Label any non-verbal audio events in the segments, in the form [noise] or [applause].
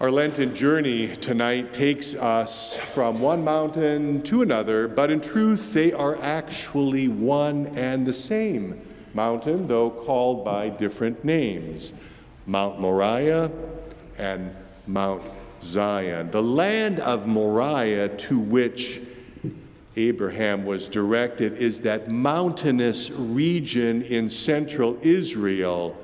Our Lenten journey tonight takes us from one mountain to another, but in truth, they are actually one and the same mountain, though called by different names Mount Moriah and Mount Zion. The land of Moriah to which Abraham was directed is that mountainous region in central Israel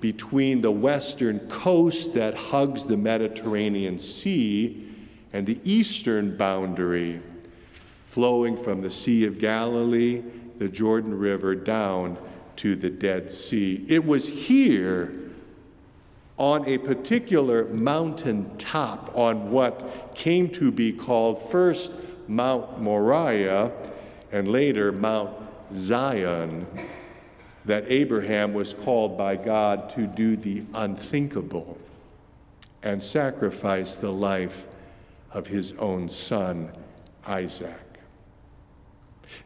between the western coast that hugs the Mediterranean Sea and the eastern boundary, flowing from the Sea of Galilee, the Jordan River, down to the Dead Sea. It was here on a particular mountain top, on what came to be called first Mount Moriah and later Mount Zion that Abraham was called by God to do the unthinkable and sacrifice the life of his own son, Isaac.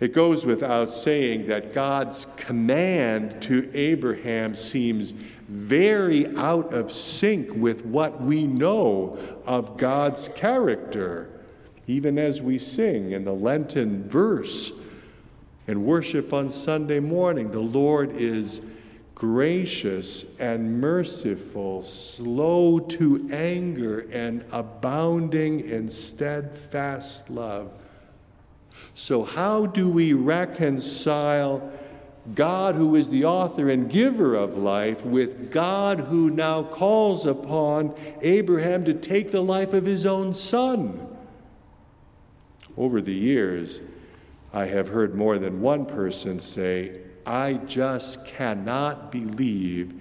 It goes without saying that God's command to Abraham seems very out of sync with what we know of God's character, even as we sing in the Lenten verse and worship on Sunday morning. The Lord is gracious and merciful, slow to anger, and abounding in steadfast love. So, how do we reconcile God, who is the author and giver of life, with God, who now calls upon Abraham to take the life of his own son? Over the years, I have heard more than one person say, I just cannot believe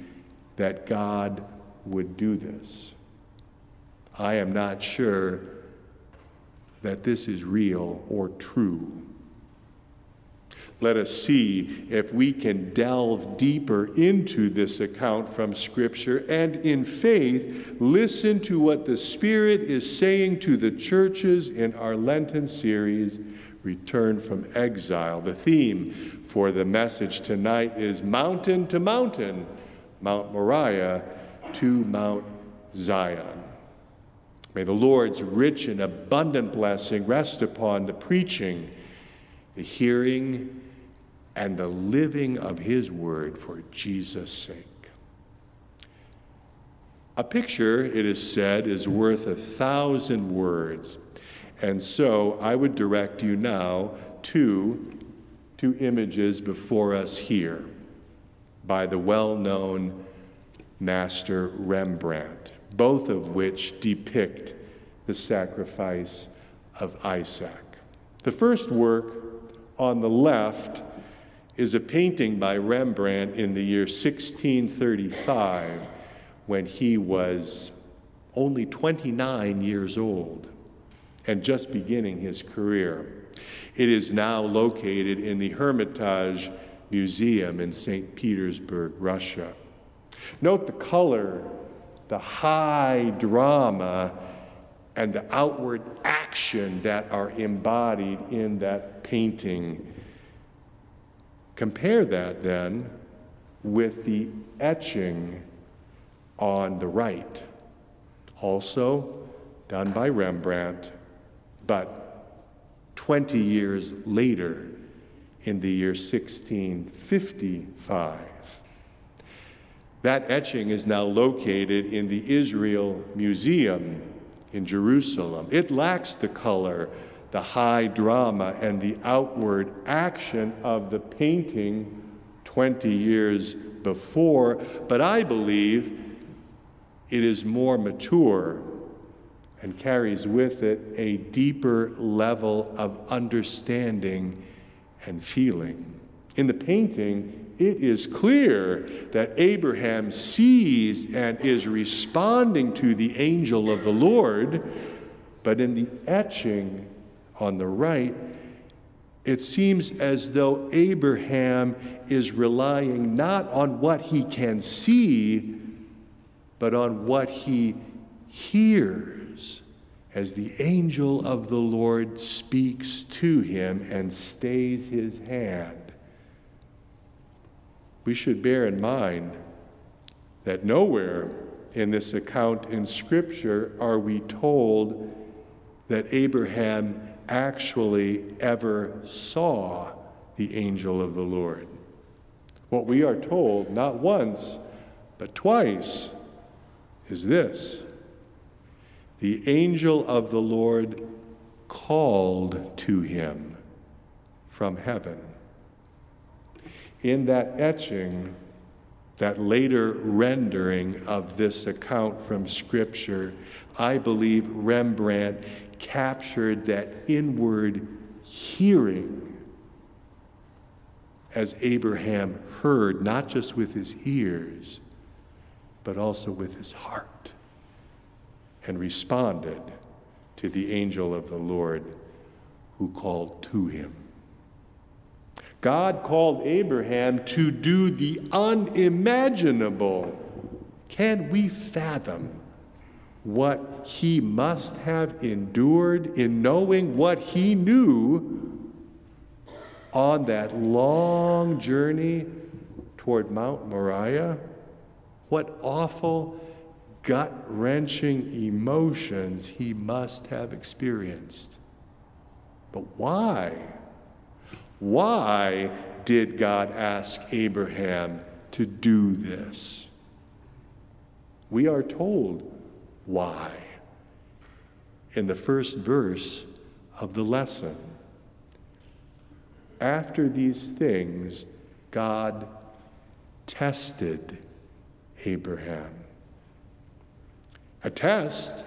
that God would do this. I am not sure that this is real or true. Let us see if we can delve deeper into this account from Scripture and in faith listen to what the Spirit is saying to the churches in our Lenten series return from exile. The theme for the message tonight is Mountain to Mountain, Mount Moriah to Mount Zion. May the Lord's rich and abundant blessing rest upon the preaching, the hearing, and the living of His word for Jesus' sake. A picture, it is said, is worth a thousand words. And so I would direct you now to two images before us here by the well known master Rembrandt, both of which depict the sacrifice of Isaac. The first work on the left is a painting by Rembrandt in the year 1635 when he was only 29 years old and just beginning his career. It is now located in the Hermitage Museum in St. Petersburg, Russia. Note the color, the high drama, and the outward action that are embodied in that painting. Compare that then with the etching on the right, also done by Rembrandt but 20 years later, in the year 1655, that etching is now located in the Israel Museum in Jerusalem. It lacks the color, the high drama, and the outward action of the painting 20 years before, but I believe it is more mature and carries with it a deeper level of understanding and feeling. In the painting, it is clear that Abraham sees and is responding to the angel of the Lord, but in the etching on the right, it seems as though Abraham is relying not on what he can see, but on what he hears as the angel of the Lord speaks to him and stays his hand. We should bear in mind that nowhere in this account in Scripture are we told that Abraham actually ever saw the angel of the Lord. What we are told, not once, but twice, is this The angel of the Lord called to him from heaven. In that etching, that later rendering of this account from Scripture, I believe Rembrandt captured that inward hearing as Abraham heard, not just with his ears, but also with his heart, and responded to the angel of the Lord who called to him. God called Abraham to do the unimaginable. Can we fathom what he must have endured in knowing what he knew on that long journey toward Mount Moriah? What awful, gut wrenching emotions he must have experienced. But why? Why did God ask Abraham to do this? We are told why in the first verse of the lesson. After these things, God tested Abraham. A test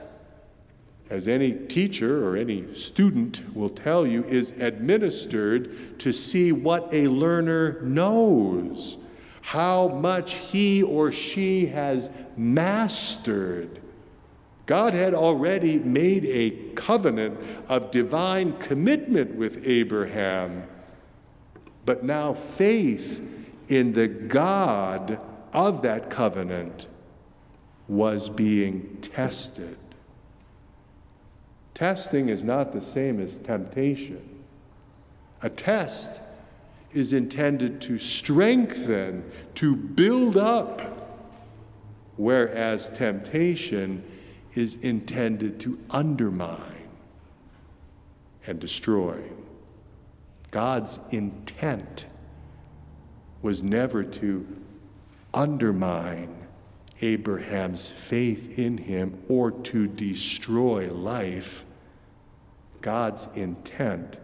as any teacher or any student will tell you, is administered to see what a learner knows, how much he or she has mastered. God had already made a covenant of divine commitment with Abraham, but now faith in the God of that covenant was being tested. Testing is not the same as temptation. A test is intended to strengthen, to build up, whereas temptation is intended to undermine and destroy. God's intent was never to undermine Abraham's faith in him or to destroy life, God's intent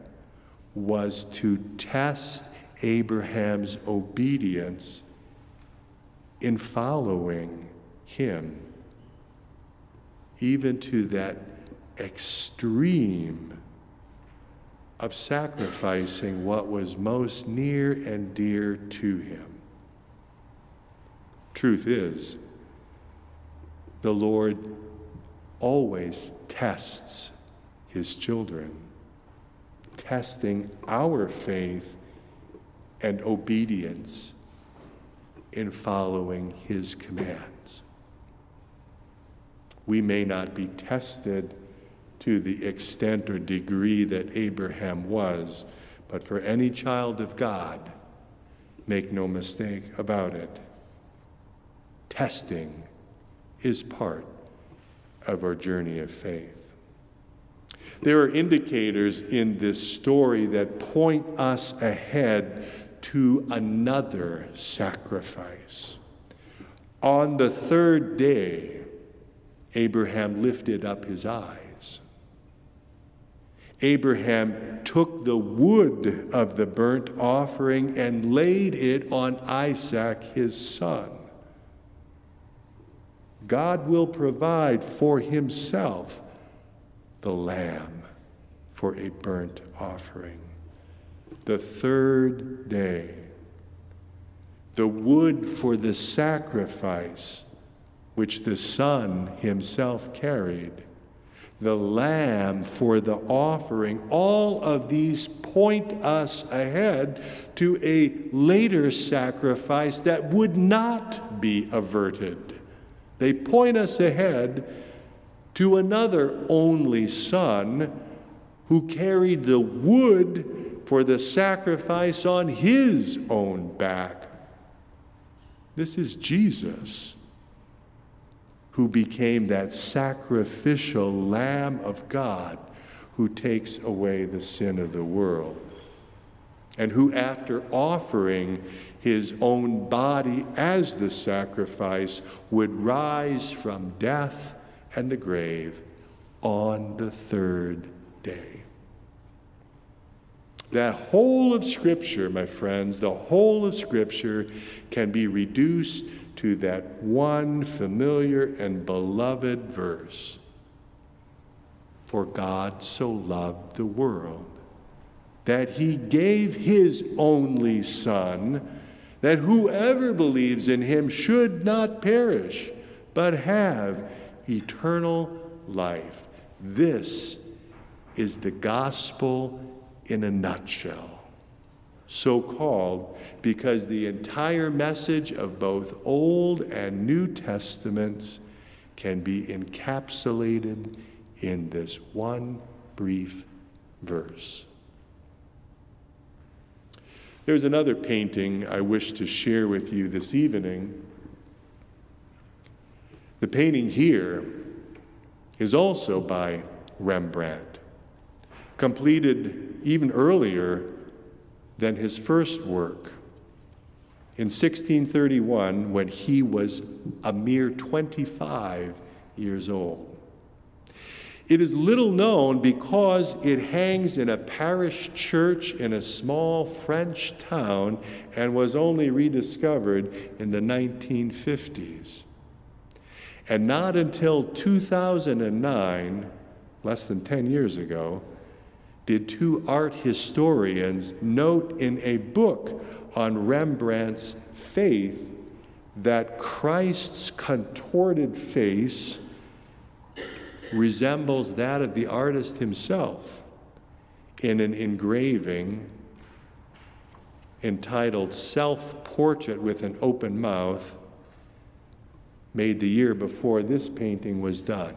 was to test Abraham's obedience in following him, even to that extreme of sacrificing what was most near and dear to him. Truth is, the Lord always tests his children, testing our faith and obedience in following his commands. We may not be tested to the extent or degree that Abraham was, but for any child of God, make no mistake about it. Testing is part of our journey of faith. There are indicators in this story that point us ahead to another sacrifice. On the third day, Abraham lifted up his eyes. Abraham took the wood of the burnt offering and laid it on Isaac, his son. God will provide for himself the lamb for a burnt offering. The third day, the wood for the sacrifice which the Son himself carried, the lamb for the offering, all of these point us ahead to a later sacrifice that would not be averted. They point us ahead to another only son who carried the wood for the sacrifice on his own back. This is Jesus. who became that sacrificial Lamb of God who takes away the sin of the world, and who, after offering his own body as the sacrifice, would rise from death and the grave on the third day. That whole of Scripture, my friends, the whole of Scripture can be reduced to that one familiar and beloved verse For God so loved the world that he gave his only Son, that whoever believes in him should not perish, but have eternal life. This is the gospel in a nutshell. So called because the entire message of both Old and New Testaments can be encapsulated in this one brief verse. There's another painting I wish to share with you this evening. The painting here is also by Rembrandt, completed even earlier than his first work. In 1631, when he was a mere 25 years old. It is little known because it hangs in a parish church in a small French town and was only rediscovered in the 1950s. And not until 2009, less than 10 years ago, did two art historians note in a book on Rembrandt's faith that Christ's contorted face resembles that of the artist himself in an engraving entitled Self Portrait with an Open Mouth, made the year before this painting was done,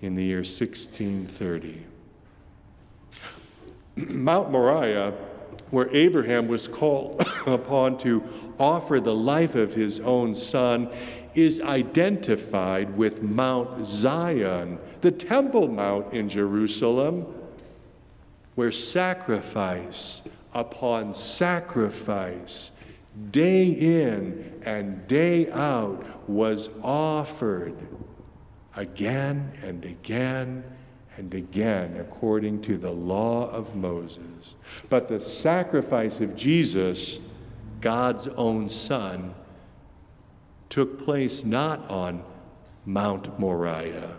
in the year 1630. [clears throat] Mount Moriah, where Abraham was called [coughs] upon to offer the life of his own son, is identified with Mount Zion, the Temple Mount in Jerusalem, where sacrifice upon sacrifice, day in and day out, was offered again and again and again according to the law of Moses. But the sacrifice of Jesus, God's own Son, took place not on Mount Moriah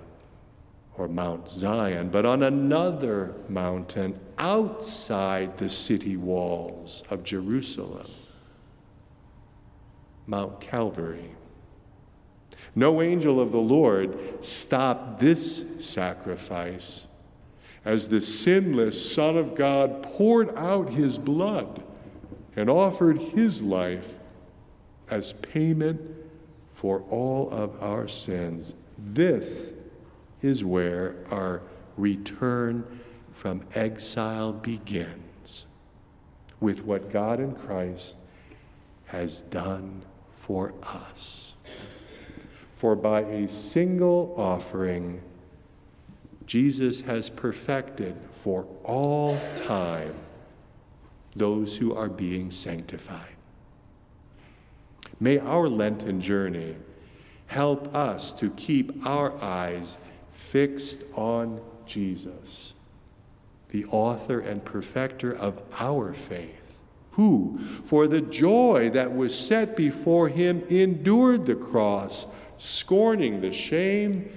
or Mount Zion, but on another mountain outside the city walls of Jerusalem, Mount Calvary. No angel of the Lord stopped this sacrifice as the sinless Son of God poured out his blood and offered his life as payment for all of our sins. This is where our return from exile begins with what God in Christ has done for us. For by a single offering, Jesus has perfected for all time those who are being sanctified. May our Lenten journey help us to keep our eyes fixed on Jesus, the author and perfecter of our faith, who, for the joy that was set before him, endured the cross scorning the shame,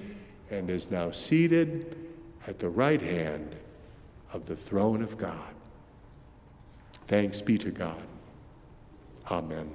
and is now seated at the right hand of the throne of God. Thanks be to God. Amen.